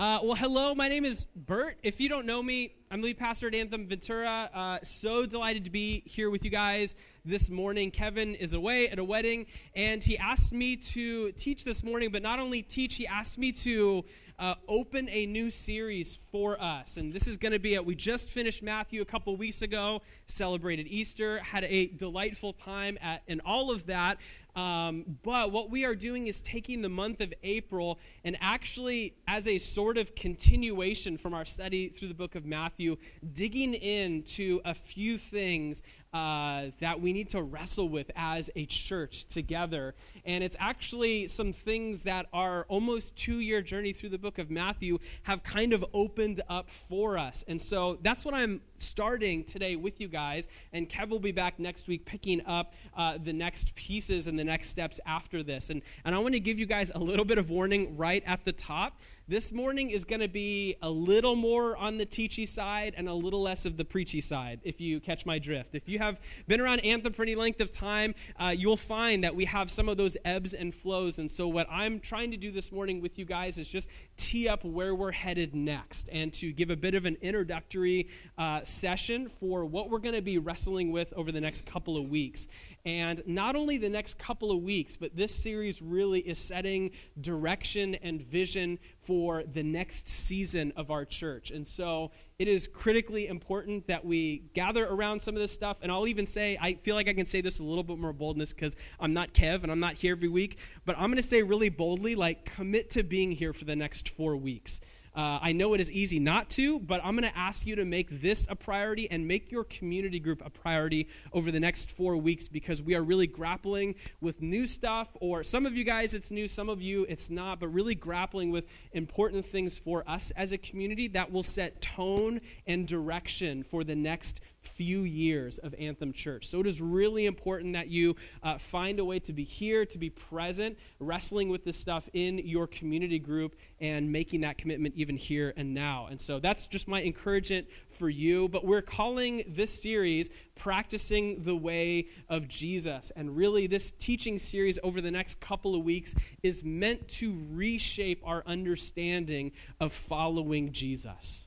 Uh, well, hello, my name is Bert. If you don't know me, I'm lead pastor at Anthem Ventura. Uh, so delighted to be here with you guys this morning. Kevin is away at a wedding, and he asked me to teach this morning, but not only teach, he asked me to uh, open a new series for us. And this is going to be it. We just finished Matthew a couple weeks ago, celebrated Easter, had a delightful time at, in all of that. Um, but what we are doing is taking the month of April and actually, as a sort of continuation from our study through the book of Matthew, digging into a few things uh, that we need to wrestle with as a church together. And it's actually some things that our almost two year journey through the book of Matthew have kind of opened up for us. And so that's what I'm starting today with you guys. And Kev will be back next week picking up uh, the next pieces and the next steps after this. And, and I want to give you guys a little bit of warning right at the top this morning is going to be a little more on the teachy side and a little less of the preachy side, if you catch my drift. If you have been around Anthem for any length of time, uh, you'll find that we have some of those ebbs and flows. And so, what I'm trying to do this morning with you guys is just tee up where we're headed next and to give a bit of an introductory uh, session for what we're going to be wrestling with over the next couple of weeks. And not only the next couple of weeks, but this series really is setting direction and vision for the next season of our church. And so it is critically important that we gather around some of this stuff. And I'll even say, I feel like I can say this a little bit more boldness because I'm not Kev and I'm not here every week. But I'm going to say really boldly, like, commit to being here for the next four weeks. Uh, I know it is easy not to, but I'm going to ask you to make this a priority and make your community group a priority over the next four weeks because we are really grappling with new stuff, or some of you guys it's new, some of you it's not, but really grappling with important things for us as a community that will set tone and direction for the next few years of Anthem Church. So it is really important that you uh, find a way to be here, to be present, wrestling with this stuff in your community group, and making that commitment even here and now. And so that's just my encouragement for you. But we're calling this series Practicing the Way of Jesus. And really, this teaching series over the next couple of weeks is meant to reshape our understanding of following Jesus.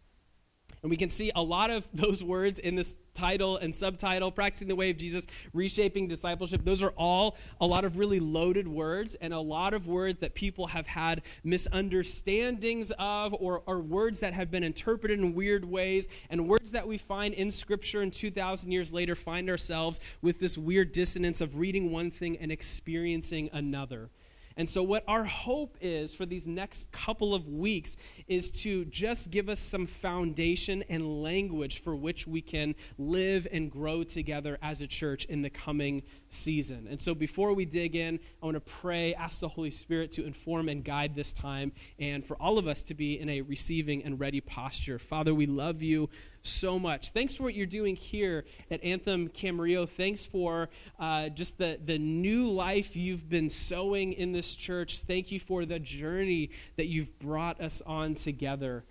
And we can see a lot of those words in this title and subtitle Practicing the Way of Jesus, Reshaping Discipleship. Those are all a lot of really loaded words and a lot of words that people have had misunderstandings of or, or words that have been interpreted in weird ways and words that we find in Scripture and 2,000 years later find ourselves with this weird dissonance of reading one thing and experiencing another. And so, what our hope is for these next couple of weeks is to just give us some foundation and language for which we can live and grow together as a church in the coming season. And so, before we dig in, I want to pray, ask the Holy Spirit to inform and guide this time, and for all of us to be in a receiving and ready posture. Father, we love you so much. Thanks for what you're doing here at Anthem Camarillo. Thanks for uh, just the, the new life you've been sowing in this church. Thank you for the journey that you've brought us on together.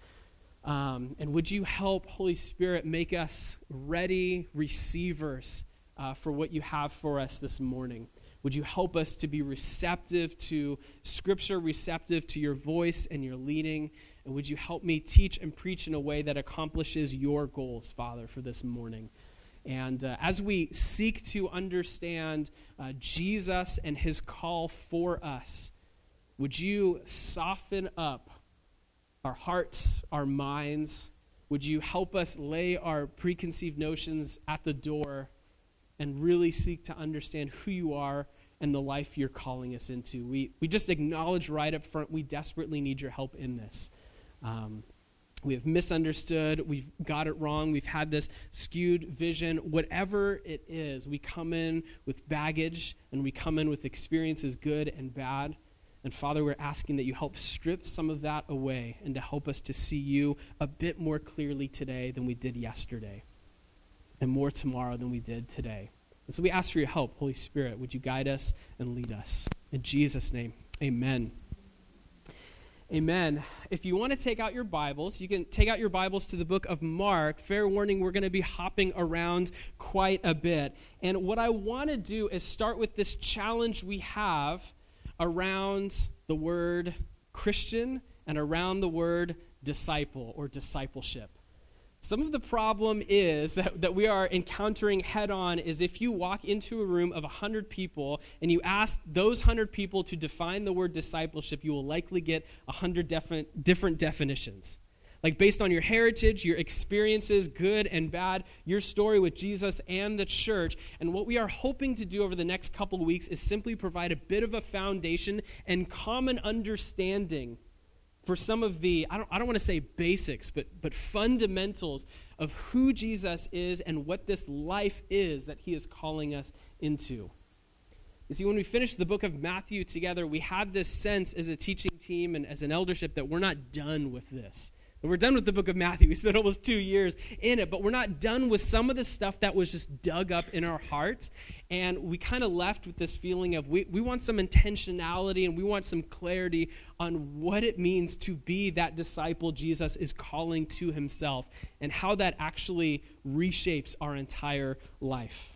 Um, and would you help, Holy Spirit, make us ready receivers uh, for what you have for us this morning? Would you help us to be receptive to Scripture, receptive to your voice and your leading? And would you help me teach and preach in a way that accomplishes your goals, Father, for this morning? And uh, as we seek to understand uh, Jesus and his call for us, would you soften up our hearts, our minds? Would you help us lay our preconceived notions at the door and really seek to understand who you are and the life you're calling us into? We, we just acknowledge right up front we desperately need your help in this. Um, we have misunderstood, we've got it wrong, we've had this skewed vision. Whatever it is, we come in with baggage and we come in with experiences, good and bad. And Father, we're asking that you help strip some of that away and to help us to see you a bit more clearly today than we did yesterday, and more tomorrow than we did today. And so we ask for your help, Holy Spirit. Would you guide us and lead us? In Jesus' name, amen. Amen. If you want to take out your Bibles, you can take out your Bibles to the book of Mark. Fair warning, we're going to be hopping around quite a bit. And what I want to do is start with this challenge we have around the word Christian and around the word disciple or discipleship. Some of the problem is that, that we are encountering head on is if you walk into a room of 100 people and you ask those 100 people to define the word discipleship, you will likely get 100 different, different definitions. Like based on your heritage, your experiences, good and bad, your story with Jesus and the church. And what we are hoping to do over the next couple of weeks is simply provide a bit of a foundation and common understanding for some of the, I don't, I don't want to say basics, but, but fundamentals of who Jesus is and what this life is that he is calling us into. You see, when we finished the book of Matthew together, we had this sense as a teaching team and as an eldership that we're not done with this. We're done with the book of Matthew. We spent almost two years in it, but we're not done with some of the stuff that was just dug up in our hearts. And we kind of left with this feeling of we, we want some intentionality and we want some clarity on what it means to be that disciple Jesus is calling to himself and how that actually reshapes our entire life.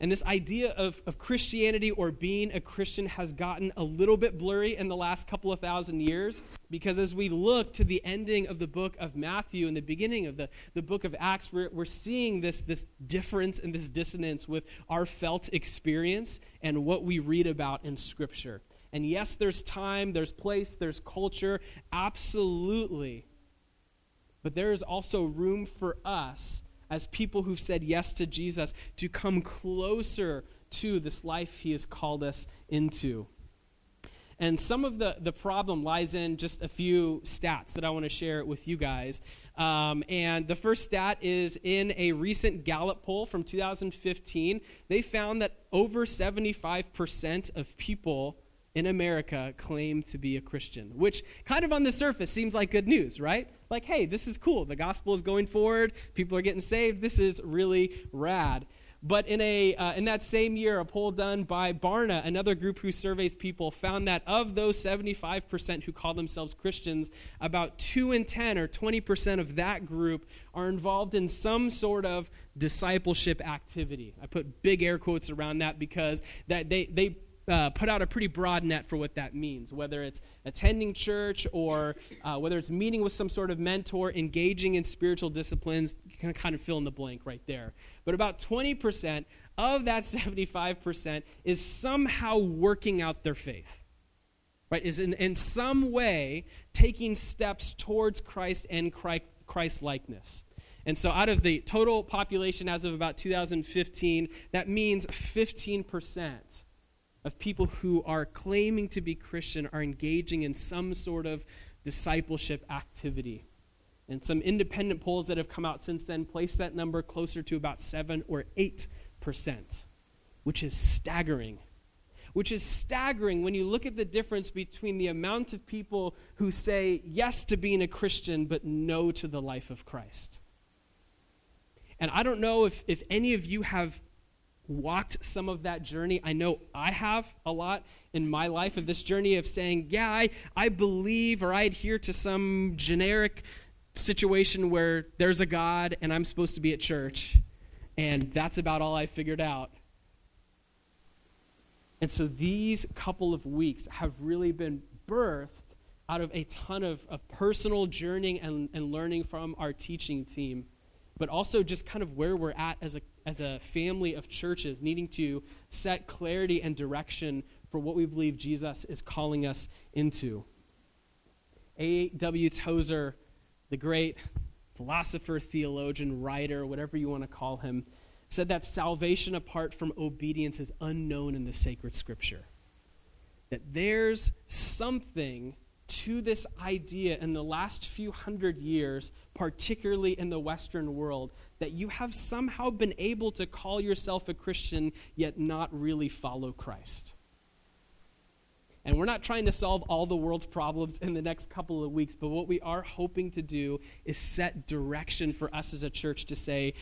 And this idea of, of Christianity or being a Christian has gotten a little bit blurry in the last couple of thousand years because as we look to the ending of the book of Matthew and the beginning of the, the book of Acts, we're, we're seeing this, this difference and this dissonance with our felt experience and what we read about in Scripture. And yes, there's time, there's place, there's culture, absolutely. But there is also room for us as people who've said yes to Jesus to come closer to this life he has called us into. And some of the, the problem lies in just a few stats that I want to share with you guys. Um, and the first stat is in a recent Gallup poll from 2015. They found that over 75% of people in America claim to be a Christian, which kind of on the surface seems like good news, right? Like, hey, this is cool. The gospel is going forward. People are getting saved. This is really rad. But in, a, uh, in that same year, a poll done by Barna, another group who surveys people, found that of those 75% who call themselves Christians, about 2 in 10 or 20% of that group are involved in some sort of discipleship activity. I put big air quotes around that because that they, they uh, put out a pretty broad net for what that means, whether it's attending church or uh, whether it's meeting with some sort of mentor, engaging in spiritual disciplines. You can kind of fill in the blank right there. But about 20% of that 75% is somehow working out their faith, right? Is in, in some way taking steps towards Christ and Christ likeness. And so, out of the total population as of about 2015, that means 15% of people who are claiming to be Christian are engaging in some sort of discipleship activity. And some independent polls that have come out since then place that number closer to about 7 or 8%, which is staggering. Which is staggering when you look at the difference between the amount of people who say yes to being a Christian but no to the life of Christ. And I don't know if, if any of you have walked some of that journey. I know I have a lot in my life of this journey of saying, yeah, I, I believe or I adhere to some generic situation where there's a God and I'm supposed to be at church. And that's about all I figured out. And so these couple of weeks have really been birthed out of a ton of, of personal journeying and, and learning from our teaching team but also just kind of where we're at as a, as a family of churches, needing to set clarity and direction for what we believe Jesus is calling us into. A.W. Tozer, the great philosopher, theologian, writer, whatever you want to call him, said that salvation apart from obedience is unknown in the sacred scripture. That there's something to this idea in the last few hundred years, particularly in the Western world, that you have somehow been able to call yourself a Christian yet not really follow Christ. And we're not trying to solve all the world's problems in the next couple of weeks, but what we are hoping to do is set direction for us as a church to say,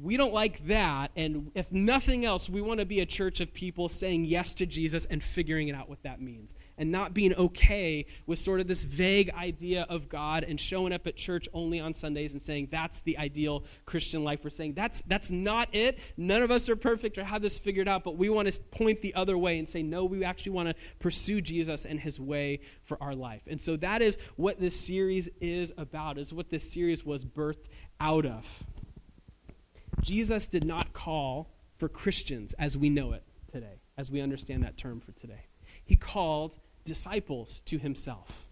we don't like that. And if nothing else, we want to be a church of people saying yes to Jesus and figuring it out what that means. And not being okay with sort of this vague idea of God and showing up at church only on Sundays and saying that's the ideal Christian life. We're saying that's, that's not it. None of us are perfect or have this figured out, but we want to point the other way and say, no, we actually want to pursue Jesus and his way for our life. And so that is what this series is about, is what this series was birthed out of. Jesus did not call for Christians as we know it today, as we understand that term for today. He called disciples to himself.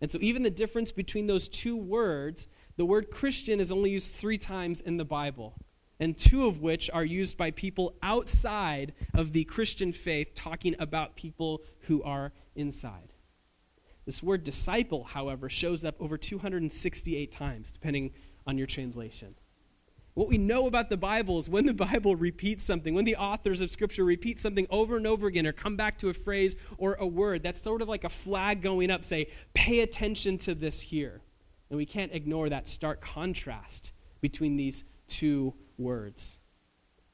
And so, even the difference between those two words, the word Christian is only used three times in the Bible, and two of which are used by people outside of the Christian faith, talking about people who are inside. This word disciple, however, shows up over 268 times, depending on your translation. What we know about the Bible is when the Bible repeats something, when the authors of Scripture repeat something over and over again or come back to a phrase or a word, that's sort of like a flag going up, say, pay attention to this here. And we can't ignore that stark contrast between these two words.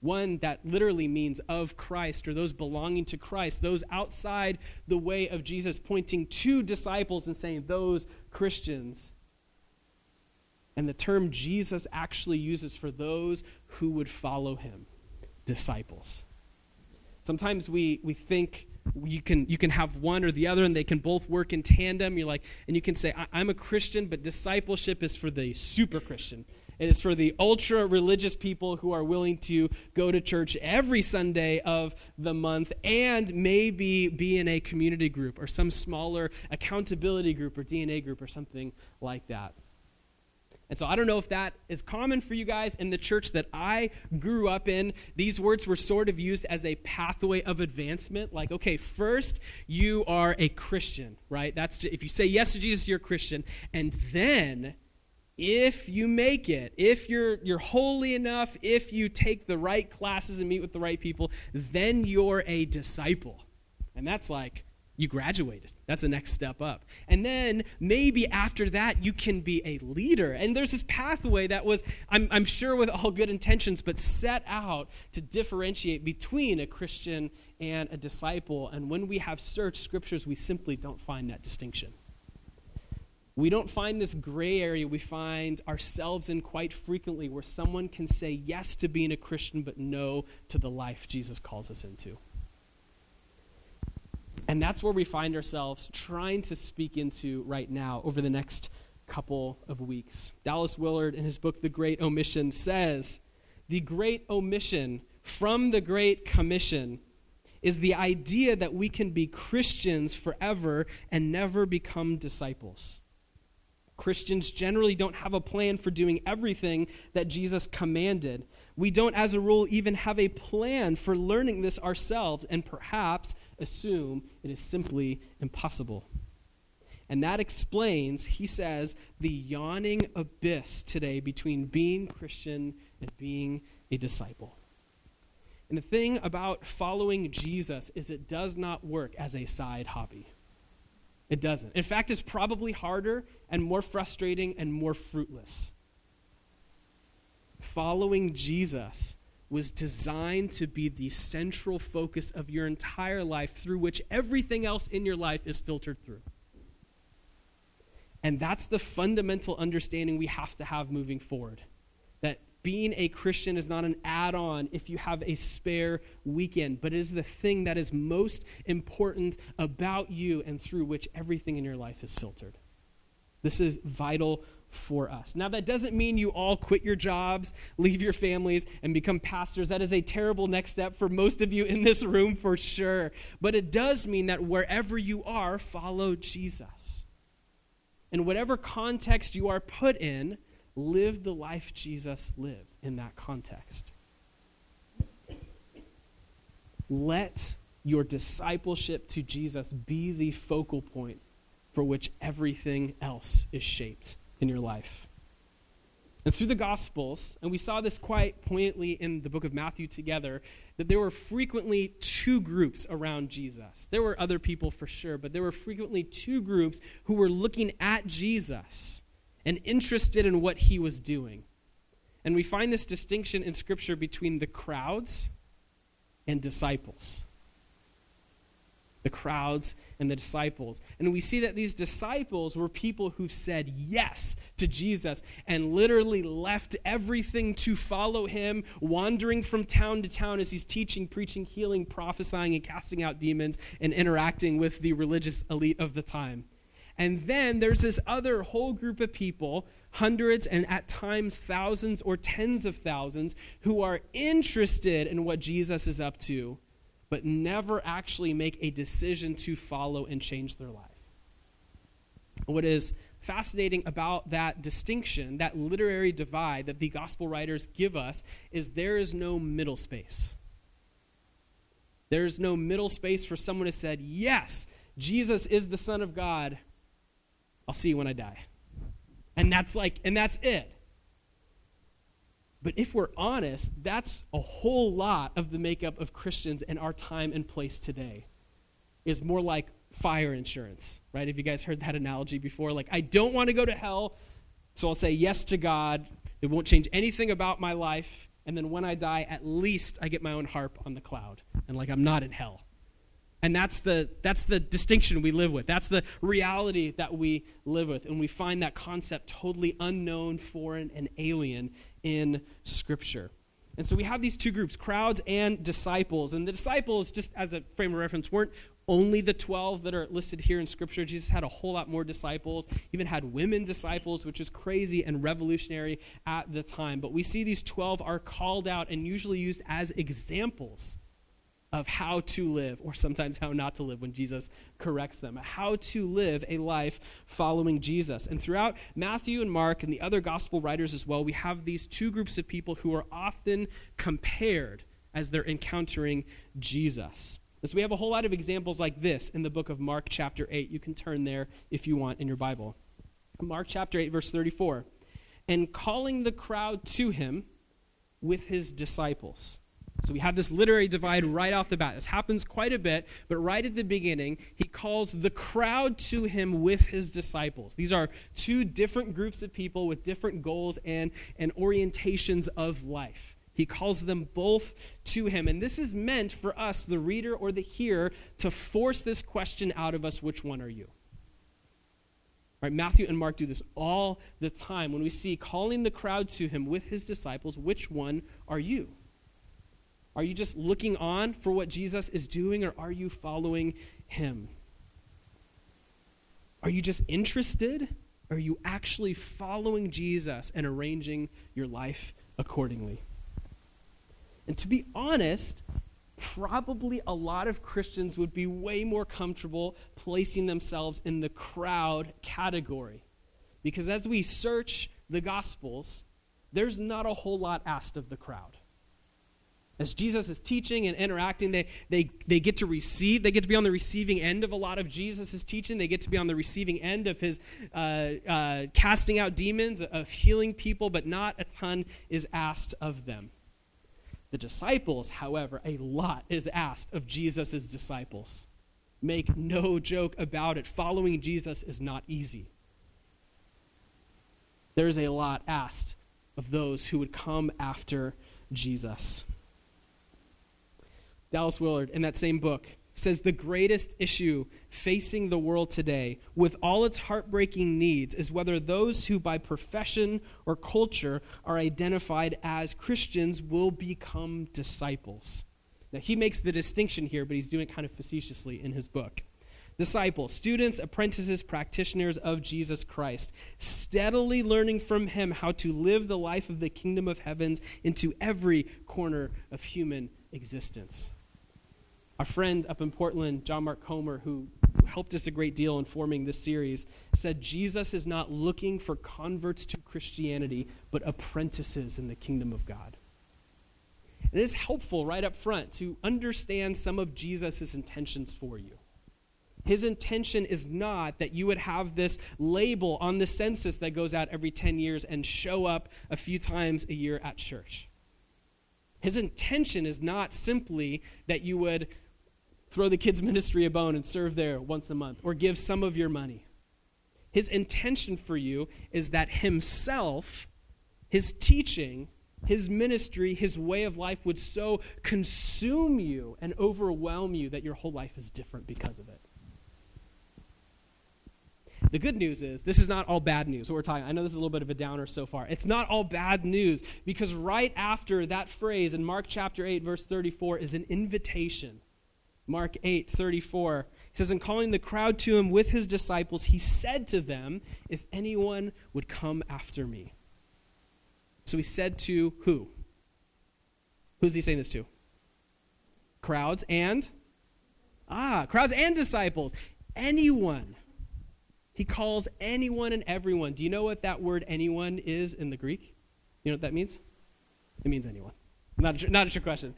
One that literally means of Christ or those belonging to Christ, those outside the way of Jesus, pointing to disciples and saying, those Christians and the term Jesus actually uses for those who would follow him disciples. Sometimes we, we think you can, you can have one or the other and they can both work in tandem. You're like, and you can say, I'm a Christian, but discipleship is for the super Christian. It is for the ultra religious people who are willing to go to church every Sunday of the month and maybe be in a community group or some smaller accountability group or DNA group or something like that. And so I don't know if that is common for you guys in the church that I grew up in. These words were sort of used as a pathway of advancement. Like, okay, first you are a Christian, right? That's if you say yes to Jesus, you're a Christian. And then if you make it, if you're you're holy enough, if you take the right classes and meet with the right people, then you're a disciple. And that's like you graduated. That's the next step up. And then maybe after that, you can be a leader. And there's this pathway that was, I'm, I'm sure, with all good intentions, but set out to differentiate between a Christian and a disciple. And when we have searched scriptures, we simply don't find that distinction. We don't find this gray area we find ourselves in quite frequently where someone can say yes to being a Christian but no to the life Jesus calls us into. And that's where we find ourselves trying to speak into right now over the next couple of weeks. Dallas Willard, in his book, The Great Omission, says the great omission from the Great Commission is the idea that we can be Christians forever and never become disciples. Christians generally don't have a plan for doing everything that Jesus commanded. We don't, as a rule, even have a plan for learning this ourselves, and perhaps assume it is simply impossible. And that explains, he says, the yawning abyss today between being Christian and being a disciple. And the thing about following Jesus is it does not work as a side hobby. It doesn't. In fact, it's probably harder and more frustrating and more fruitless. Following Jesus was designed to be the central focus of your entire life through which everything else in your life is filtered through. And that's the fundamental understanding we have to have moving forward. That being a Christian is not an add on if you have a spare weekend, but it is the thing that is most important about you and through which everything in your life is filtered. This is vital for us. Now, that doesn't mean you all quit your jobs, leave your families, and become pastors. That is a terrible next step for most of you in this room for sure. But it does mean that wherever you are, follow Jesus. In whatever context you are put in, live the life Jesus lived in that context. Let your discipleship to Jesus be the focal point for which everything else is shaped in your life. And through the Gospels, and we saw this quite poignantly in the book of Matthew together, that there were frequently two groups around Jesus. There were other people for sure, but there were frequently two groups who were looking at Jesus and interested in what he was doing. And we find this distinction in Scripture between the crowds and disciples. The crowds and the disciples. And we see that these disciples were people who said yes to Jesus and literally left everything to follow him, wandering from town to town as he's teaching, preaching, healing, prophesying, and casting out demons and interacting with the religious elite of the time. And then there's this other whole group of people hundreds and at times thousands or tens of thousands who are interested in what Jesus is up to, but never actually make a decision to follow and change their life. What is fascinating about that distinction, that literary divide that the gospel writers give us, is there is no middle space. There's no middle space for someone who said, Yes, Jesus is the Son of God. I'll see you when I die. And that's like, and that's it. But if we're honest, that's a whole lot of the makeup of Christians in our time and place today. Is more like fire insurance, right? Have you guys heard that analogy before? Like, I don't want to go to hell, so I'll say yes to God. It won't change anything about my life. And then when I die, at least I get my own harp on the cloud. And like, I'm not in hell. And that's the, that's the distinction we live with. That's the reality that we live with. And we find that concept totally unknown, foreign, and alien in Scripture. And so we have these two groups, crowds and disciples. And the disciples, just as a frame of reference, weren't only the 12 that are listed here in Scripture. Jesus had a whole lot more disciples, even had women disciples, which was crazy and revolutionary at the time. But we see these 12 are called out and usually used as examples of how to live, or sometimes how not to live when Jesus corrects them, how to live a life following Jesus. And throughout Matthew and Mark and the other gospel writers as well, we have these two groups of people who are often compared as they're encountering Jesus. And so we have a whole lot of examples like this in the book of Mark, chapter 8. You can turn there if you want in your Bible. Mark chapter 8, verse 34. And calling the crowd to him with his disciples. So we have this literary divide right off the bat. This happens quite a bit, but right at the beginning, he calls the crowd to him with his disciples. These are two different groups of people with different goals and, and orientations of life. He calls them both to him. And this is meant for us, the reader or the hearer, to force this question out of us which one are you? Right, Matthew and Mark do this all the time. When we see calling the crowd to him with his disciples, which one are you? Are you just looking on for what Jesus is doing, or are you following him? Are you just interested? Or are you actually following Jesus and arranging your life accordingly? And to be honest, probably a lot of Christians would be way more comfortable placing themselves in the crowd category. Because as we search the Gospels, there's not a whole lot asked of the crowd. As Jesus is teaching and interacting, they, they, they get to receive, they get to be on the receiving end of a lot of Jesus' teaching. They get to be on the receiving end of his uh, uh, casting out demons, of healing people, but not a ton is asked of them. The disciples, however, a lot is asked of Jesus' disciples. Make no joke about it. Following Jesus is not easy. There's a lot asked of those who would come after Jesus. Dallas Willard, in that same book, says the greatest issue facing the world today, with all its heartbreaking needs, is whether those who by profession or culture are identified as Christians will become disciples. Now, he makes the distinction here, but he's doing it kind of facetiously in his book. Disciples, students, apprentices, practitioners of Jesus Christ, steadily learning from him how to live the life of the kingdom of heavens into every corner of human existence. Our friend up in Portland, John Mark Comer, who helped us a great deal in forming this series, said Jesus is not looking for converts to Christianity, but apprentices in the kingdom of God. And it is helpful right up front to understand some of Jesus' intentions for you. His intention is not that you would have this label on the census that goes out every 10 years and show up a few times a year at church. His intention is not simply that you would throw the kids' ministry a bone and serve there once a month, or give some of your money. His intention for you is that himself, his teaching, his ministry, his way of life would so consume you and overwhelm you that your whole life is different because of it. The good news is this is not all bad news. What we're talking, I know this is a little bit of a downer so far. It's not all bad news because right after that phrase in Mark chapter 8 verse 34 is an invitation. Mark 8 34 he says, In calling the crowd to him with his disciples, he said to them, If anyone would come after me. So he said to who? Who's he saying this to? Crowds and? Ah, crowds and disciples. Anyone. He calls anyone and everyone. Do you know what that word anyone is in the Greek? You know what that means? It means anyone. Not a, not a trick question.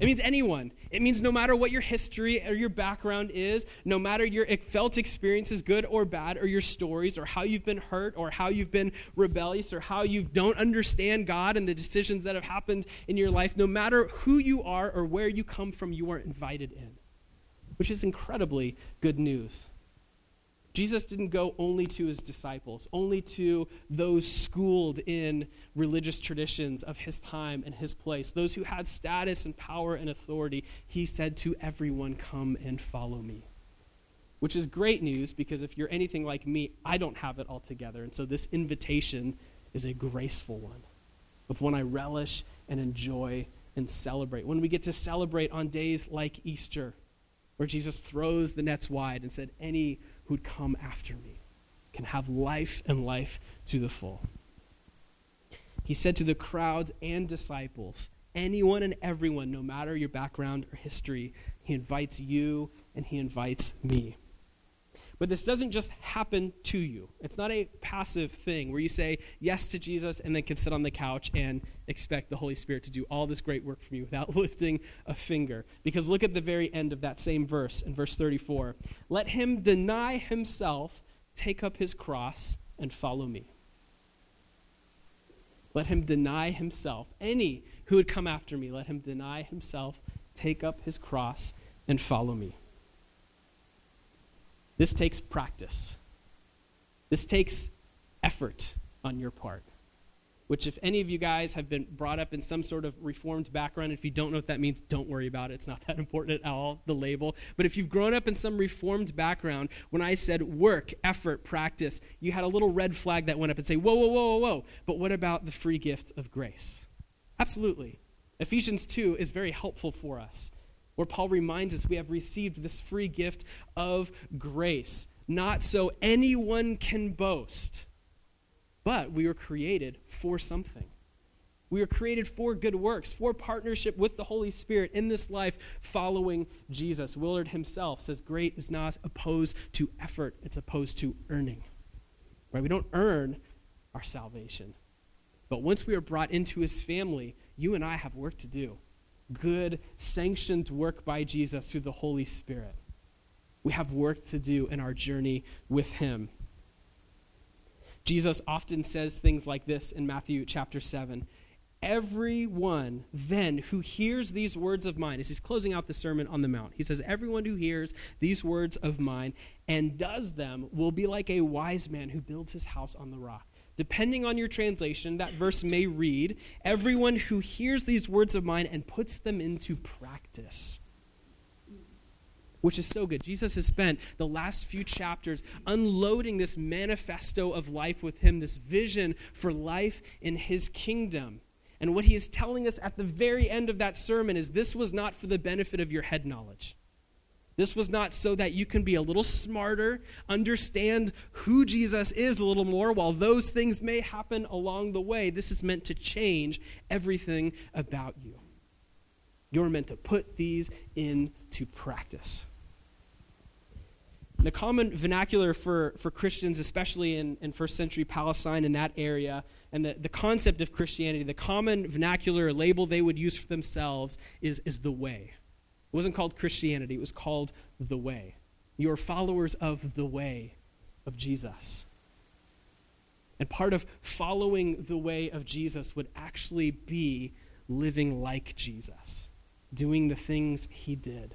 It means anyone. It means no matter what your history or your background is, no matter your felt experiences, good or bad, or your stories, or how you've been hurt, or how you've been rebellious, or how you don't understand God and the decisions that have happened in your life, no matter who you are or where you come from, you are invited in, which is incredibly good news. Jesus didn't go only to his disciples, only to those schooled in religious traditions of his time and his place, those who had status and power and authority. He said to everyone, Come and follow me. Which is great news because if you're anything like me, I don't have it all together. And so this invitation is a graceful one, of one I relish and enjoy and celebrate. When we get to celebrate on days like Easter, where Jesus throws the nets wide and said, Any who'd come after me can have life and life to the full. He said to the crowds and disciples, anyone and everyone, no matter your background or history, he invites you and he invites me. But this doesn't just happen to you. It's not a passive thing where you say yes to Jesus and then can sit on the couch and expect the Holy Spirit to do all this great work for you without lifting a finger. Because look at the very end of that same verse in verse 34. Let him deny himself, take up his cross, and follow me. Let him deny himself. Any who would come after me, let him deny himself, take up his cross, and follow me. This takes practice. This takes effort on your part. Which, if any of you guys have been brought up in some sort of reformed background, if you don't know what that means, don't worry about it. It's not that important at all, the label. But if you've grown up in some reformed background, when I said work, effort, practice, you had a little red flag that went up and say, whoa, whoa, whoa, whoa, whoa. But what about the free gift of grace? Absolutely. Ephesians 2 is very helpful for us where Paul reminds us we have received this free gift of grace, not so anyone can boast, but we were created for something. We were created for good works, for partnership with the Holy Spirit in this life following Jesus. Willard himself says, Great is not opposed to effort, it's opposed to earning. Right? We don't earn our salvation. But once we are brought into his family, you and I have work to do good, sanctioned work by Jesus through the Holy Spirit. We have work to do in our journey with Him. Jesus often says things like this in Matthew chapter 7. Everyone then who hears these words of mine, as he's closing out the Sermon on the Mount, he says, Everyone who hears these words of mine and does them will be like a wise man who builds his house on the rock. Depending on your translation, that verse may read, Everyone who hears these words of mine and puts them into practice. Which is so good. Jesus has spent the last few chapters unloading this manifesto of life with him, this vision for life in his kingdom. And what he is telling us at the very end of that sermon is this was not for the benefit of your head knowledge. This was not so that you can be a little smarter, understand who Jesus is a little more, while those things may happen along the way. This is meant to change everything about you. You're meant to put these into practice. The common vernacular for, for Christians, especially in, in first century Palestine in that area, and the, the concept of Christianity, the common vernacular label they would use for themselves is, is the way. It wasn't called Christianity, it was called the way. You are followers of the way of Jesus. And part of following the way of Jesus would actually be living like Jesus, doing the things he did.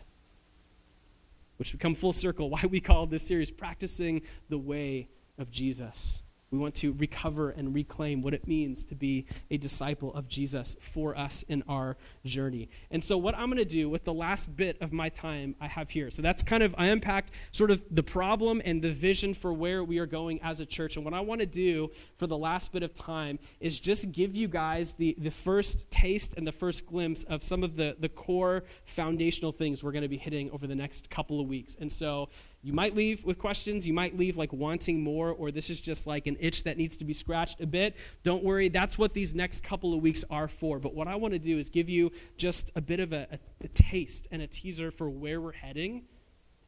Which become full circle why we call this series Practicing the Way of Jesus. We want to recover and reclaim what it means to be a disciple of Jesus for us in our journey. And so, what I'm going to do with the last bit of my time I have here, so that's kind of, I unpacked sort of the problem and the vision for where we are going as a church. And what I want to do for the last bit of time is just give you guys the, the first taste and the first glimpse of some of the, the core foundational things we're going to be hitting over the next couple of weeks. And so, you might leave with questions. You might leave like wanting more, or this is just like an itch that needs to be scratched a bit. Don't worry, that's what these next couple of weeks are for. But what I want to do is give you just a bit of a, a, a taste and a teaser for where we're heading,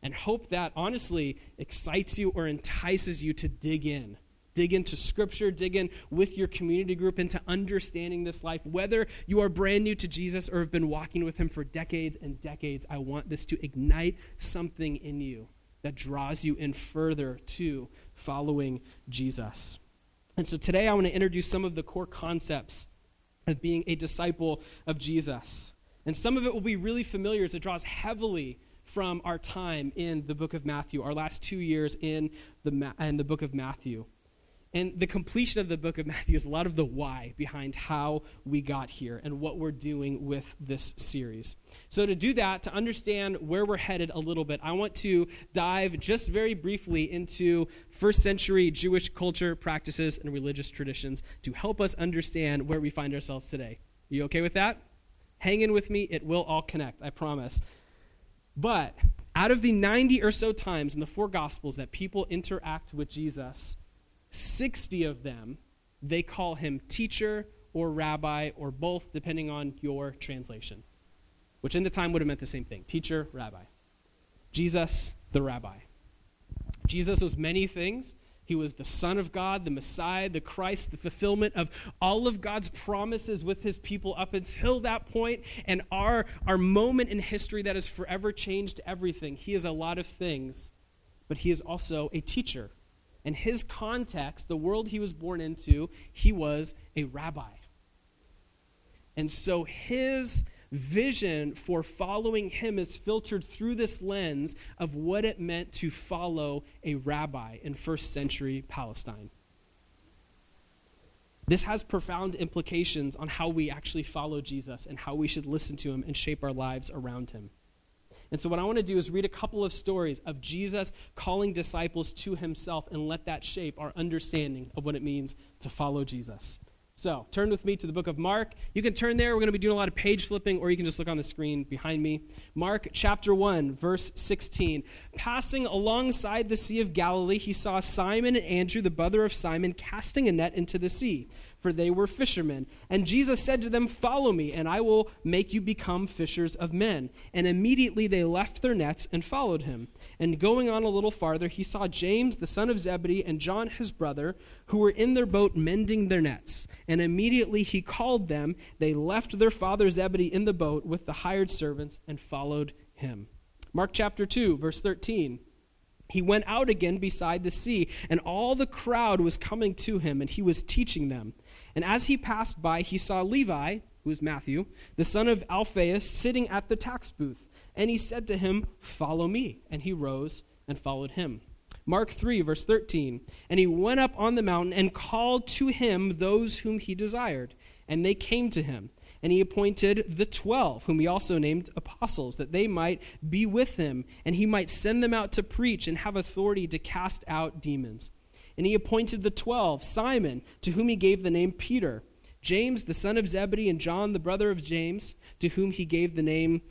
and hope that honestly excites you or entices you to dig in. Dig into scripture, dig in with your community group into understanding this life. Whether you are brand new to Jesus or have been walking with him for decades and decades, I want this to ignite something in you that draws you in further to following Jesus. And so today I want to introduce some of the core concepts of being a disciple of Jesus. And some of it will be really familiar as it draws heavily from our time in the book of Matthew, our last two years in the, in the book of Matthew. And the completion of the book of Matthew is a lot of the why behind how we got here and what we're doing with this series. So, to do that, to understand where we're headed a little bit, I want to dive just very briefly into first century Jewish culture, practices, and religious traditions to help us understand where we find ourselves today. You okay with that? Hang in with me, it will all connect, I promise. But out of the 90 or so times in the four Gospels that people interact with Jesus, 60 of them, they call him teacher or rabbi or both, depending on your translation, which in the time would have meant the same thing teacher, rabbi. Jesus, the rabbi. Jesus was many things. He was the Son of God, the Messiah, the Christ, the fulfillment of all of God's promises with his people up until that point, and our, our moment in history that has forever changed everything. He is a lot of things, but he is also a teacher in his context, the world he was born into, he was a rabbi. And so his vision for following him is filtered through this lens of what it meant to follow a rabbi in first century Palestine. This has profound implications on how we actually follow Jesus and how we should listen to him and shape our lives around him. And so, what I want to do is read a couple of stories of Jesus calling disciples to himself and let that shape our understanding of what it means to follow Jesus. So, turn with me to the book of Mark. You can turn there. We're going to be doing a lot of page flipping, or you can just look on the screen behind me. Mark chapter 1, verse 16. Passing alongside the Sea of Galilee, he saw Simon and Andrew, the brother of Simon, casting a net into the sea for they were fishermen. And Jesus said to them, Follow me, and I will make you become fishers of men. And immediately they left their nets and followed him. And going on a little farther, he saw James, the son of Zebedee, and John, his brother, who were in their boat mending their nets. And immediately he called them. They left their father Zebedee in the boat with the hired servants and followed him. Mark chapter 2, verse 13 he went out again beside the sea, and all the crowd was coming to him, and he was teaching them. And as he passed by, he saw Levi, who is Matthew, the son of Alphaeus, sitting at the tax booth. And he said to him, Follow me. And he rose and followed him. Mark 3, verse 13. And he went up on the mountain and called to him those whom he desired. And they came to him. And he appointed the twelve, whom he also named apostles, that they might be with him, and he might send them out to preach and have authority to cast out demons. And he appointed the twelve Simon, to whom he gave the name Peter, James, the son of Zebedee, and John, the brother of James, to whom he gave the name,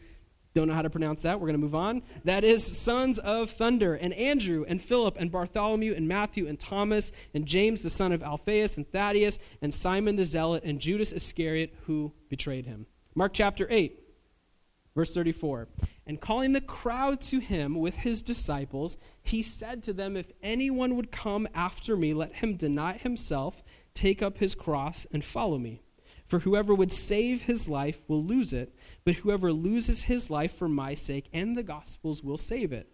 don't know how to pronounce that, we're going to move on. That is, sons of thunder, and Andrew, and Philip, and Bartholomew, and Matthew, and Thomas, and James, the son of Alphaeus, and Thaddeus, and Simon the Zealot, and Judas Iscariot, who betrayed him. Mark chapter 8, verse 34. And calling the crowd to him with his disciples, he said to them, If anyone would come after me, let him deny himself, take up his cross, and follow me. For whoever would save his life will lose it, but whoever loses his life for my sake and the gospel's will save it.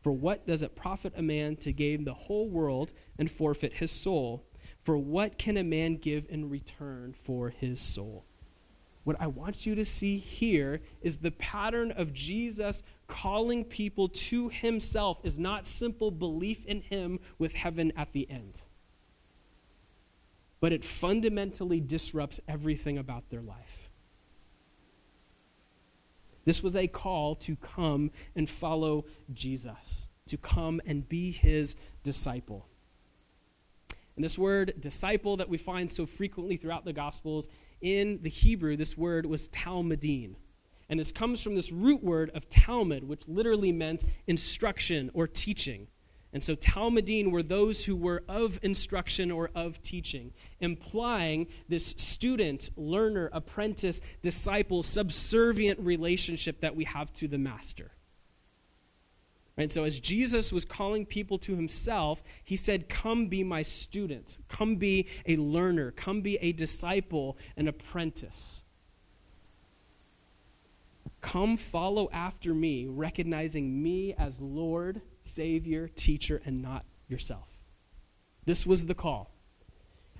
For what does it profit a man to gain the whole world and forfeit his soul? For what can a man give in return for his soul? What I want you to see here is the pattern of Jesus calling people to himself is not simple belief in him with heaven at the end. but it fundamentally disrupts everything about their life. This was a call to come and follow Jesus, to come and be his disciple. And this word disciple that we find so frequently throughout the Gospels, in the Hebrew, this word was Talmidim. And this comes from this root word of Talmud, which literally meant instruction or teaching. And so Talmidim were those who were of instruction or of teaching, implying this student, learner, apprentice, disciple, subservient relationship that we have to the master. Right, so as Jesus was calling people to himself, he said, Come be my student, come be a learner, come be a disciple, an apprentice. Come follow after me, recognizing me as Lord, Savior, teacher, and not yourself. This was the call.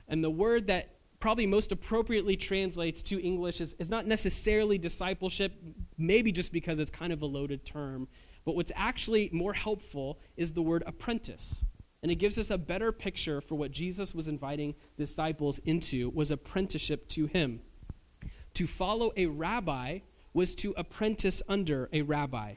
And the word that probably most appropriately translates to English is, is not necessarily discipleship, maybe just because it's kind of a loaded term. But what's actually more helpful is the word apprentice. And it gives us a better picture for what Jesus was inviting disciples into was apprenticeship to him. To follow a rabbi was to apprentice under a rabbi.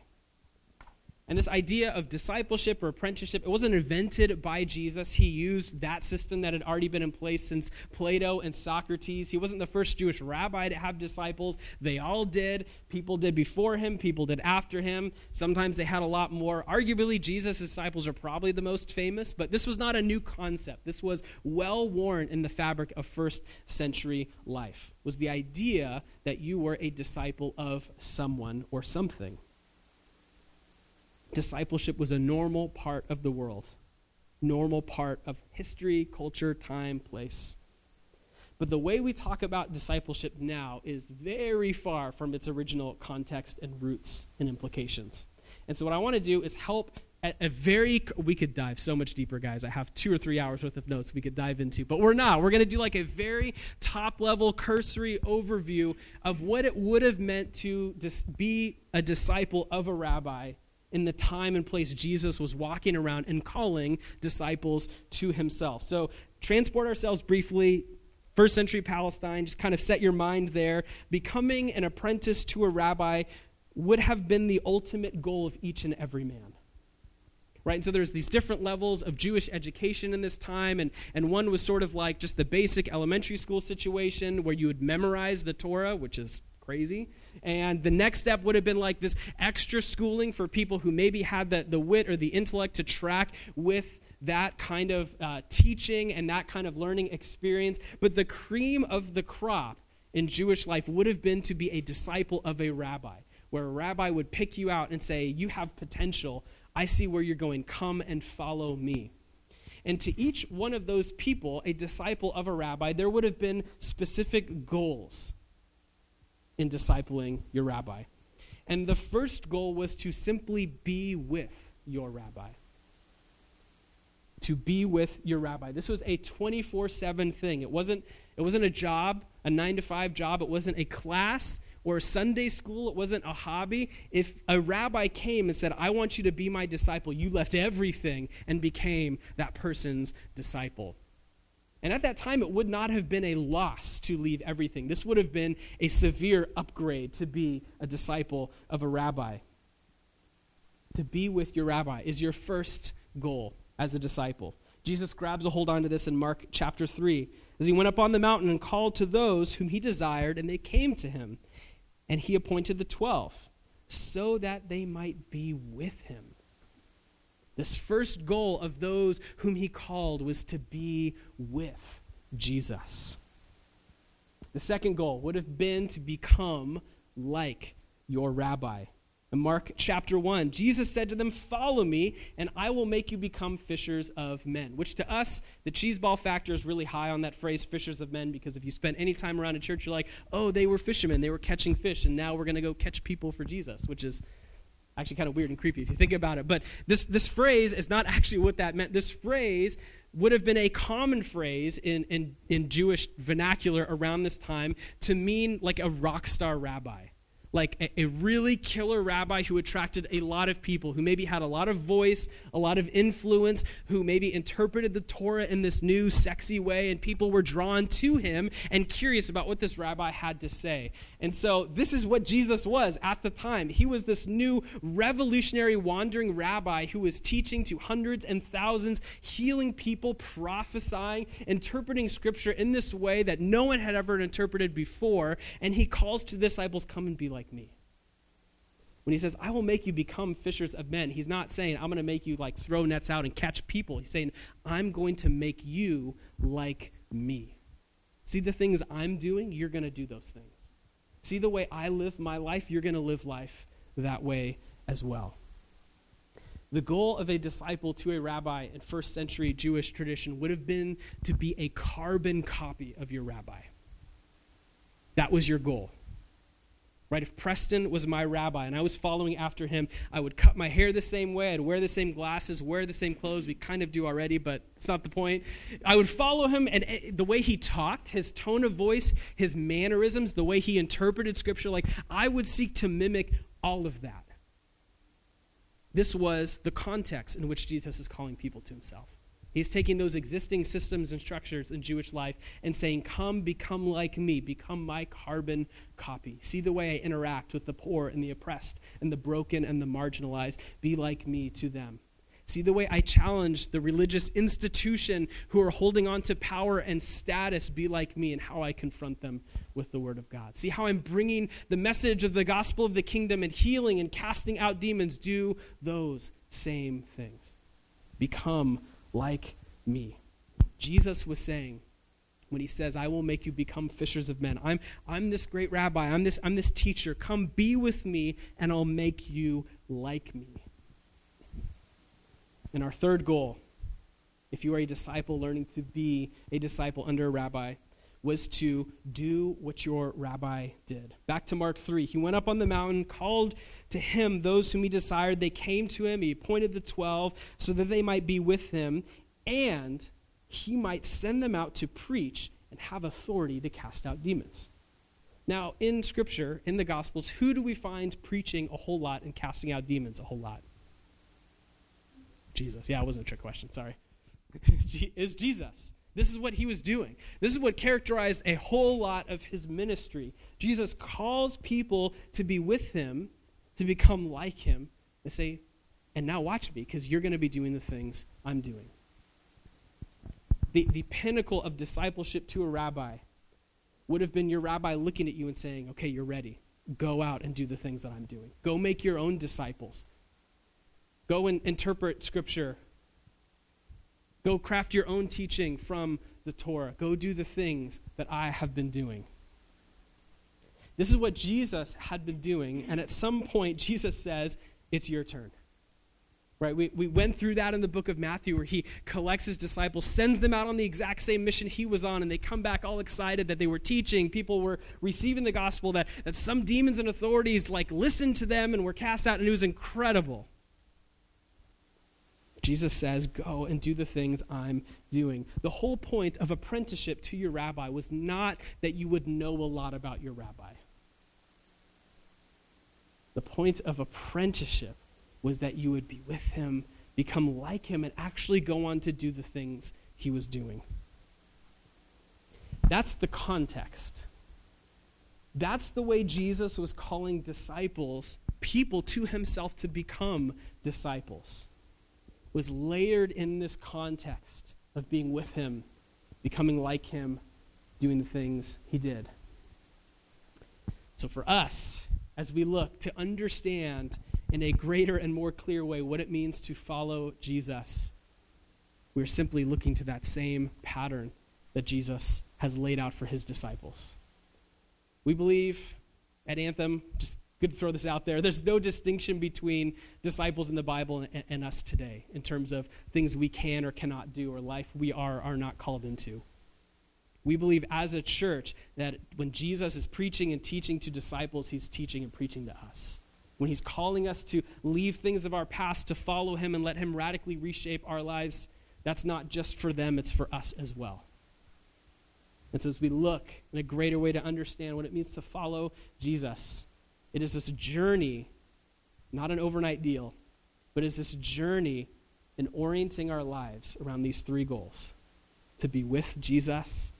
And this idea of discipleship or apprenticeship, it wasn't invented by Jesus. He used that system that had already been in place since Plato and Socrates. He wasn't the first Jewish rabbi to have disciples. They all did. People did before him, people did after him. Sometimes they had a lot more. Arguably, Jesus' disciples are probably the most famous, but this was not a new concept. This was well worn in the fabric of first century life. Was the idea that you were a disciple of someone or something discipleship was a normal part of the world, normal part of history, culture, time, place. But the way we talk about discipleship now is very far from its original context and roots and implications. And so, what I want to do is help at a very we could dive so much deeper guys i have two or three hours worth of notes we could dive into but we're not we're going to do like a very top level cursory overview of what it would have meant to dis- be a disciple of a rabbi in the time and place Jesus was walking around and calling disciples to himself. So, transport ourselves briefly. First century Palestine, just kind of set your mind there. Becoming an apprentice to a rabbi would have been the ultimate goal of each and every man. Right? And so there's these different levels of Jewish education in this time, and, and one was sort of like just the basic elementary school situation where you would memorize the Torah, which is crazy. And the next step would have been like this extra schooling for people who maybe had the, the wit or the intellect to track with that kind of uh, teaching and that kind of learning experience. But the cream of the crop in Jewish life would have been to be a disciple of a rabbi, where a rabbi would pick you out and say, You have potential. I see where you're going. Come and follow me. And to each one of those people, a disciple of a rabbi, there would have been specific goals in discipling your rabbi. And the first goal was to simply be with your rabbi. To be with your rabbi. This was a 24 7 thing. It wasn't, it wasn't a job, a nine to five job. It wasn't a class or a Sunday school. It wasn't a hobby. If a rabbi came and said, I want you to be my disciple, you left everything and became that person's disciple. And at that time, it would not have been a loss to leave everything. This would have been a severe upgrade to be a disciple of a rabbi. To be with your rabbi is your first goal as a disciple. Jesus grabs a hold onto this in Mark chapter 3 as he went up on the mountain and called to those whom he desired, and they came to him. And he appointed the twelve so that they might be with him this first goal of those whom he called was to be with Jesus. The second goal would have been to become like your rabbi. In Mark chapter 1, Jesus said to them, Follow me, and I will make you become fishers of men. Which to us, the cheeseball factor is really high on that phrase, fishers of men, because if you spend any time around a church, you're like, Oh, they were fishermen, they were catching fish, and now we're going to go catch people for Jesus, which is actually kind of weird and creepy if you think about it. But this, this phrase is not actually what that meant. This phrase would have been a common phrase in, in, in Jewish vernacular around this time to mean like a rock star rabbi like a, a, really killer rabbi who attracted a lot of people, who maybe had a lot of voice, a lot of influence, who maybe interpreted the Torah in this new, sexy way, and people were drawn to him and curious about what this rabbi had to say. And so, this is what Jesus was at the time. He was this new, revolutionary, wandering rabbi who was teaching to hundreds and thousands, healing people, prophesying, interpreting scripture in this way that no one had ever interpreted before. And he calls to disciples, Come and be like like me. When he says, I will make you become fishers of men, he's not saying, I'm going to make you like throw nets out and catch people. He's saying, I'm going to make you like me. See the things I'm doing, you're going to do those things. See the way I live my life, you're going to live life that way as well. The goal of a disciple to a rabbi in first century Jewish tradition would have been to be a carbon copy of your rabbi. That was your goal right? If Preston was my rabbi and I was following after him, I would cut my hair the same way, I'd wear the same glasses, wear the same clothes. We kind of do already, but it's not the point. I would follow him, and eh, the way he talked, his tone of voice, his mannerisms, the way he interpreted scripture, like I would seek to mimic all of that. This was the context in which Jesus is calling people to himself. He's taking those existing systems and structures in Jewish life and saying, Come, become like me, become my carbon copy. See the way I interact with the poor and the oppressed and the broken and the marginalized. Be like me to them. See the way I challenge the religious institution who are holding on to power and status. Be like me and how I confront them with the Word of God. See how I'm bringing the message of the gospel of the kingdom and healing and casting out demons. Do those same things. Become like me. Jesus was saying, when he says, I will make you become fishers of men. I'm, I'm this great rabbi. I'm this, I'm this teacher. Come be with me, and I'll make you like me. And our third goal, if you are a disciple learning to be a disciple under a rabbi, was to do what your rabbi did. Back to Mark 3. He went up on the mountain, called to him those whom he desired. They came to him. He appointed the twelve so that they might be with him, and he might send them out to preach and have authority to cast out demons. Now, in Scripture, in the Gospels, who do we find preaching a whole lot and casting out demons a whole lot? Jesus. Yeah, it wasn't a trick question. Sorry. is Jesus. This is what he was doing. This is what characterized a whole lot of his ministry. Jesus calls people to be with him, to become like him, and say, and now watch me, because you're going to be doing the things I'm doing. The, the pinnacle of discipleship to a rabbi would have been your rabbi looking at you and saying, okay, you're ready. Go out and do the things that I'm doing. Go make your own disciples. Go and interpret scripture Go craft your own teaching from the Torah. Go do the things that I have been doing. This is what Jesus had been doing, and at some point, Jesus says, It's your turn. Right? We, we went through that in the book of Matthew where he collects his disciples, sends them out on the exact same mission he was on, and they come back all excited that they were teaching. People were receiving the gospel, that, that some demons and authorities like listened to them and were cast out, and it was incredible. Jesus says, Go and do the things I'm doing. The whole point of apprenticeship to your rabbi was not that you would know a lot about your rabbi. The point of apprenticeship was that you would be with him, become like him, and actually go on to do the things he was doing. That's the context. That's the way Jesus was calling disciples, people to himself to become disciples was layered in this context of being with him, becoming like him, doing the things he did. So for us, as we look to understand in a greater and more clear way what it means to follow Jesus, we're simply looking to that same pattern that Jesus has laid out for his disciples. We believe at Anthem, just good to throw this out there. There's no distinction between disciples in the Bible and, and, us today in terms of things we can or cannot do or life we are are not called into. We believe as a church that when Jesus is preaching and teaching to disciples, he's teaching and preaching to us. When he's calling us to leave things of our past to follow him and let him radically reshape our lives, that's not just for them, it's for us as well. And so as we look in a greater way to understand what it means to follow Jesus, It is this journey, not an overnight deal, but is this journey in orienting our lives around these three goals to be with Jesus,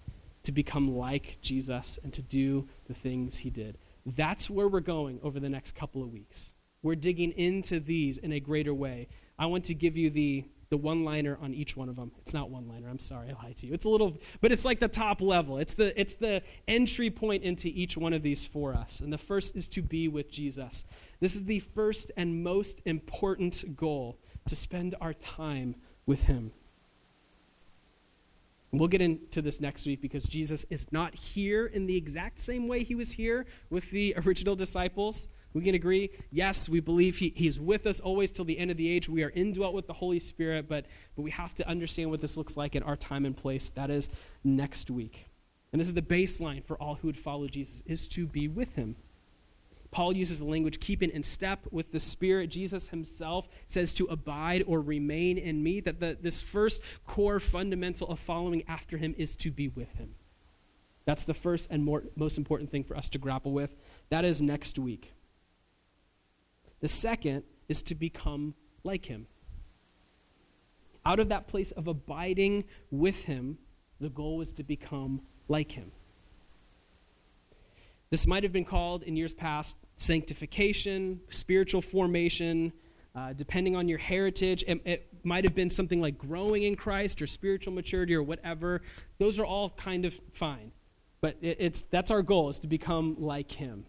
to become like Jesus, and to do the things he did. That's where we're going over the next couple of weeks. We're digging into these in a greater way. I want to give you the the one liner on each one of them. It's not one liner. I'm sorry, I lied to you. It's a little, but it's like the top level. It's the it's the entry point into each one of these for us. And the first is to be with Jesus. This is the first and most important goal to spend our time with Him. We'll get into this next week because Jesus is not here in the exact same way he was here with the original disciples. We can agree, yes, we believe he, he's with us always till the end of the age. We are indwelt with the Holy Spirit, but, but we have to understand what this looks like in our time and place. That is next week. And this is the baseline for all who would follow Jesus, is to be with him. Paul uses the language keeping in step with the Spirit. Jesus himself says to abide or remain in me, that the, this first core fundamental of following after him is to be with him. That's the first and more, most important thing for us to grapple with. That is next week. The second is to become like him. Out of that place of abiding with him, the goal was to become like him. This might have been called in years past sanctification, spiritual formation, uh, depending on your heritage. It, it might have been something like growing in Christ or spiritual maturity or whatever. Those are all kind of fine. But it, it's, that's our goal, is to become like him.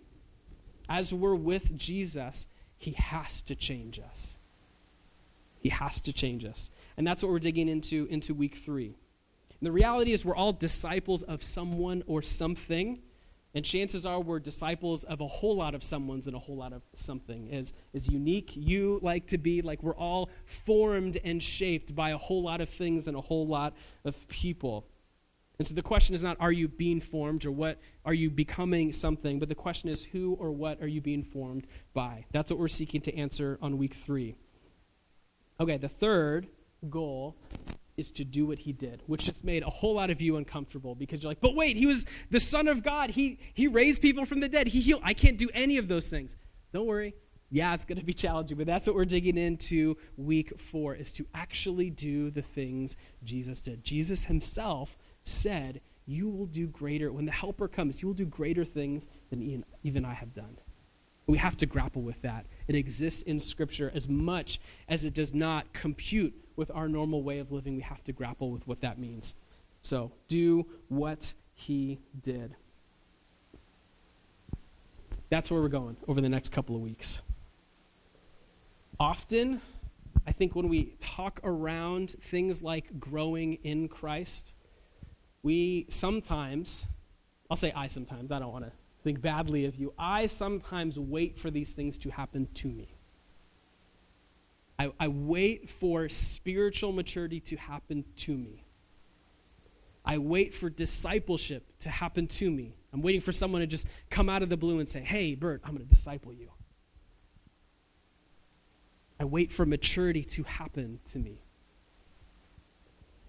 As we're with Jesus, he has to change us. He has to change us. And that's what we're digging into into week three. And the reality is, we're all disciples of someone or something. And chances are we're disciples of a whole lot of someone's and a whole lot of something. As, as unique you like to be, like we're all formed and shaped by a whole lot of things and a whole lot of people. And so the question is not are you being formed or what are you becoming something, but the question is who or what are you being formed by? That's what we're seeking to answer on week three. Okay, the third goal is to do what he did, which just made a whole lot of you uncomfortable because you're like, but wait, he was the Son of God. He, he raised people from the dead. He healed. I can't do any of those things. Don't worry. Yeah, it's going to be challenging, but that's what we're digging into week four is to actually do the things Jesus did. Jesus himself said, You will do greater, when the helper comes, you will do greater things than even I have done. We have to grapple with that. It exists in Scripture as much as it does not compute with our normal way of living. We have to grapple with what that means. So, do what he did. That's where we're going over the next couple of weeks. Often, I think when we talk around things like growing in Christ, we sometimes, I'll say I sometimes, I don't want to think badly of you. I sometimes wait for these things to happen to me. I, I wait for spiritual maturity to happen to me. I wait for discipleship to happen to me. I'm waiting for someone to just come out of the blue and say, Hey, Bert, I'm going to disciple you. I wait for maturity to happen to me.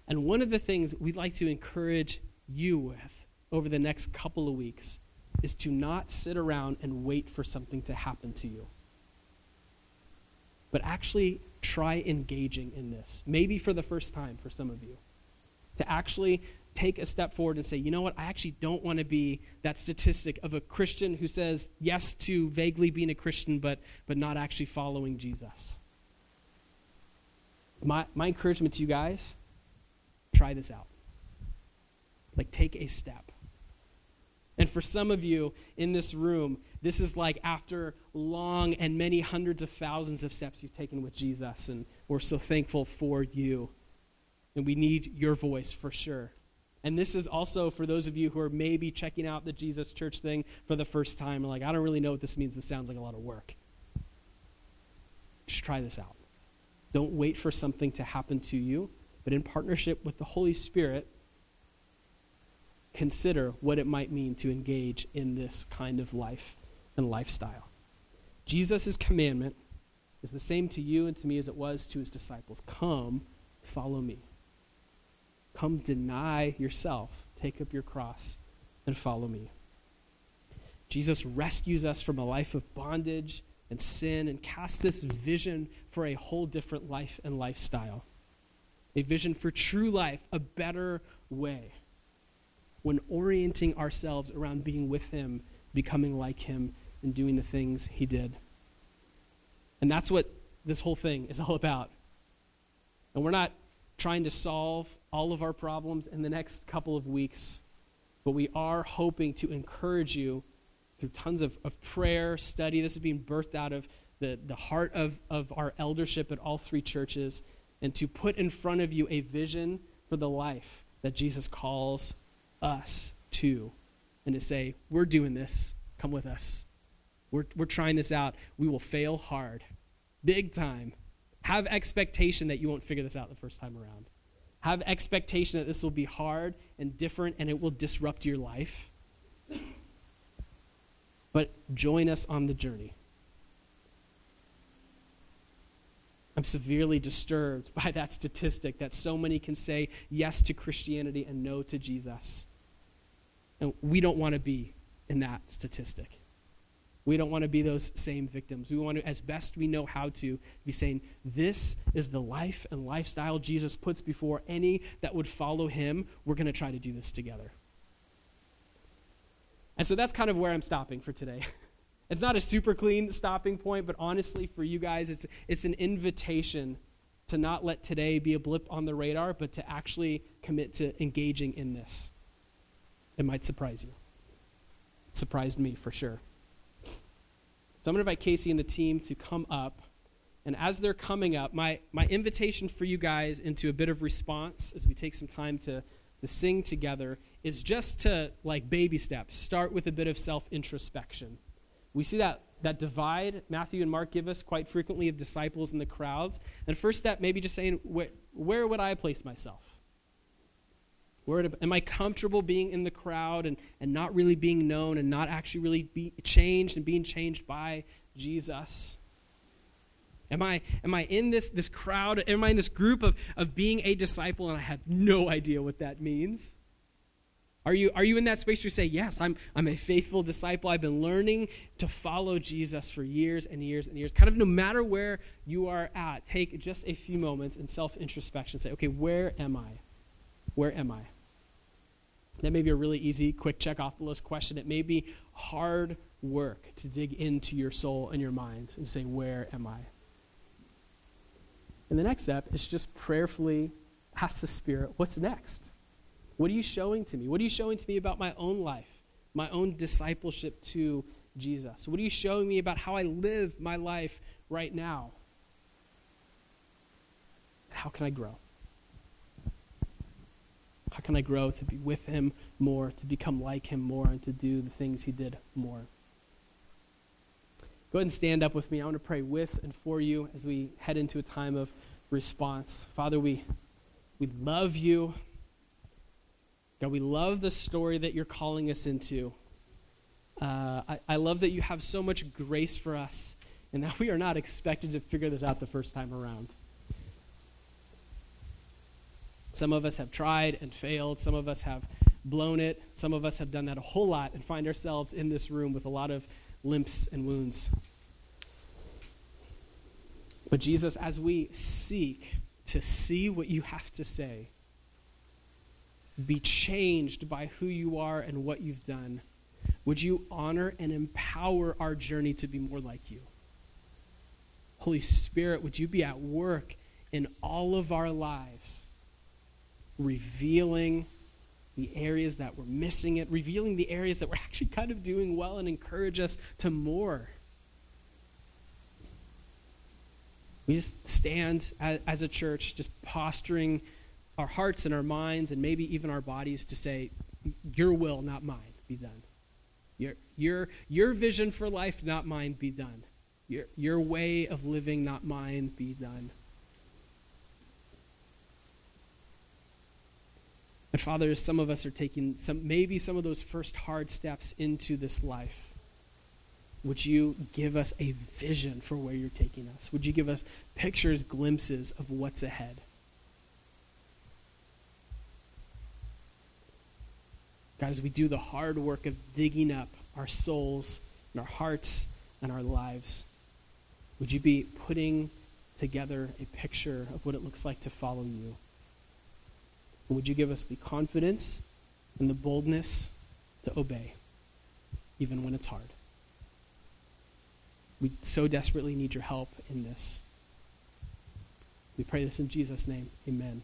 And one of the things we'd like to encourage you with over the next couple of weeks is to not sit around and wait for something to happen to you, but actually try engaging in this, maybe for the first time for some of you. To actually take a step forward and say, you know what, I actually don't want to be that statistic of a Christian who says yes to vaguely being a Christian, but, but not actually following Jesus. My, my encouragement to you guys try this out. Like, take a step. And for some of you in this room, this is like after long and many hundreds of thousands of steps you've taken with Jesus, and we're so thankful for you. And we need your voice for sure. And this is also for those of you who are maybe checking out the Jesus Church thing for the first time, like, I don't really know what this means. This sounds like a lot of work. Just try this out. Don't wait for something to happen to you but in partnership with the Holy Spirit, consider what it might mean to engage in this kind of life and lifestyle. Jesus' commandment is the same to you and to me as it was to his disciples Come, follow me. Come, deny yourself, take up your cross, and follow me. Jesus rescues us from a life of bondage and sin and casts this vision for a whole different life and lifestyle. A vision for true life, a better way. When orienting ourselves around being with Him, becoming like Him, and doing the things He did. And that's what this whole thing is all about. And we're not trying to solve all of our problems in the next couple of weeks, but we are hoping to encourage you through tons of, of prayer, study. This is being birthed out of the, the heart of, of our eldership at all three churches, and to put in front of you a vision for the life that Jesus calls us too and to say, We're doing this, come with us. We're, we're trying this out. We will fail hard, big time. Have expectation that you won't figure this out the first time around. Have expectation that this will be hard and different and it will disrupt your life. But join us on the journey. I'm severely disturbed by that statistic that so many can say yes to Christianity and no to Jesus. And we don't want to be in that statistic. We don't want to be those same victims. We want to, as best we know how to, be saying, This is the life and lifestyle Jesus puts before any that would follow him. We're going to try to do this together. And so that's kind of where I'm stopping for today. It's not a super clean stopping point, but honestly, for you guys, it's, it's an invitation to not let today be a blip on the radar, but to actually commit to engaging in this. It might surprise you. It surprised me for sure. So I'm going to invite Casey and the team to come up. And as they're coming up, my, my invitation for you guys into a bit of response as we take some time to, to sing together is just to, like, baby steps, start with a bit of self introspection. We see that, that divide Matthew and Mark give us quite frequently of disciples in the crowds. And first step, maybe just saying, where would I place myself? Where am I comfortable being in the crowd and, and not really being known and not actually really be changed and being changed by Jesus? Am I, am I in this, this crowd? Am I in this group of, of being a disciple and I have no idea what that means? Are you, are you in that space where you say, Yes, I'm, I'm a faithful disciple. I've been learning to follow Jesus for years and years and years? Kind of no matter where you are at, take just a few moments in self introspection. Say, Okay, where am I? Where am I? That may be a really easy, quick check off the list question. It may be hard work to dig into your soul and your mind and say, Where am I? And the next step is just prayerfully ask the Spirit, What's next? What are you showing to me? What are you showing to me about my own life, my own discipleship to Jesus? What are you showing me about how I live my life right now? How can I grow? How can I grow to be with him more, to become like him more, and to do the things he did more? Go ahead and stand up with me. I want to pray with and for you as we head into a time of response. Father, we, we love you. God, we love the story that you're calling us into. Uh, I, I love that you have so much grace for us and that we are not expected to figure this out the first time around. Some of us have tried and failed. Some of us have blown it. Some of us have done that a whole lot and find ourselves in this room with a lot of limps and wounds. But Jesus, as we seek to see what you have to say, be changed by who you are and what you've done, would you honor and empower our journey to be more like you? Holy Spirit, would you be at work in all of our lives? Revealing the areas that we're missing it, revealing the areas that we're actually kind of doing well, and encourage us to more. We just stand as a church, just posturing our hearts and our minds, and maybe even our bodies to say, Your will, not mine, be done. Your, your, your vision for life, not mine, be done. Your, your way of living, not mine, be done. But Father, some of us are taking some, maybe some of those first hard steps into this life. Would you give us a vision for where you're taking us? Would you give us pictures, glimpses of what's ahead? God, as we do the hard work of digging up our souls and our hearts and our lives? Would you be putting together a picture of what it looks like to follow you? And would you give us the confidence and the boldness to obey, even when it's hard? We so desperately need your help in this. We pray this in Jesus' name. Amen.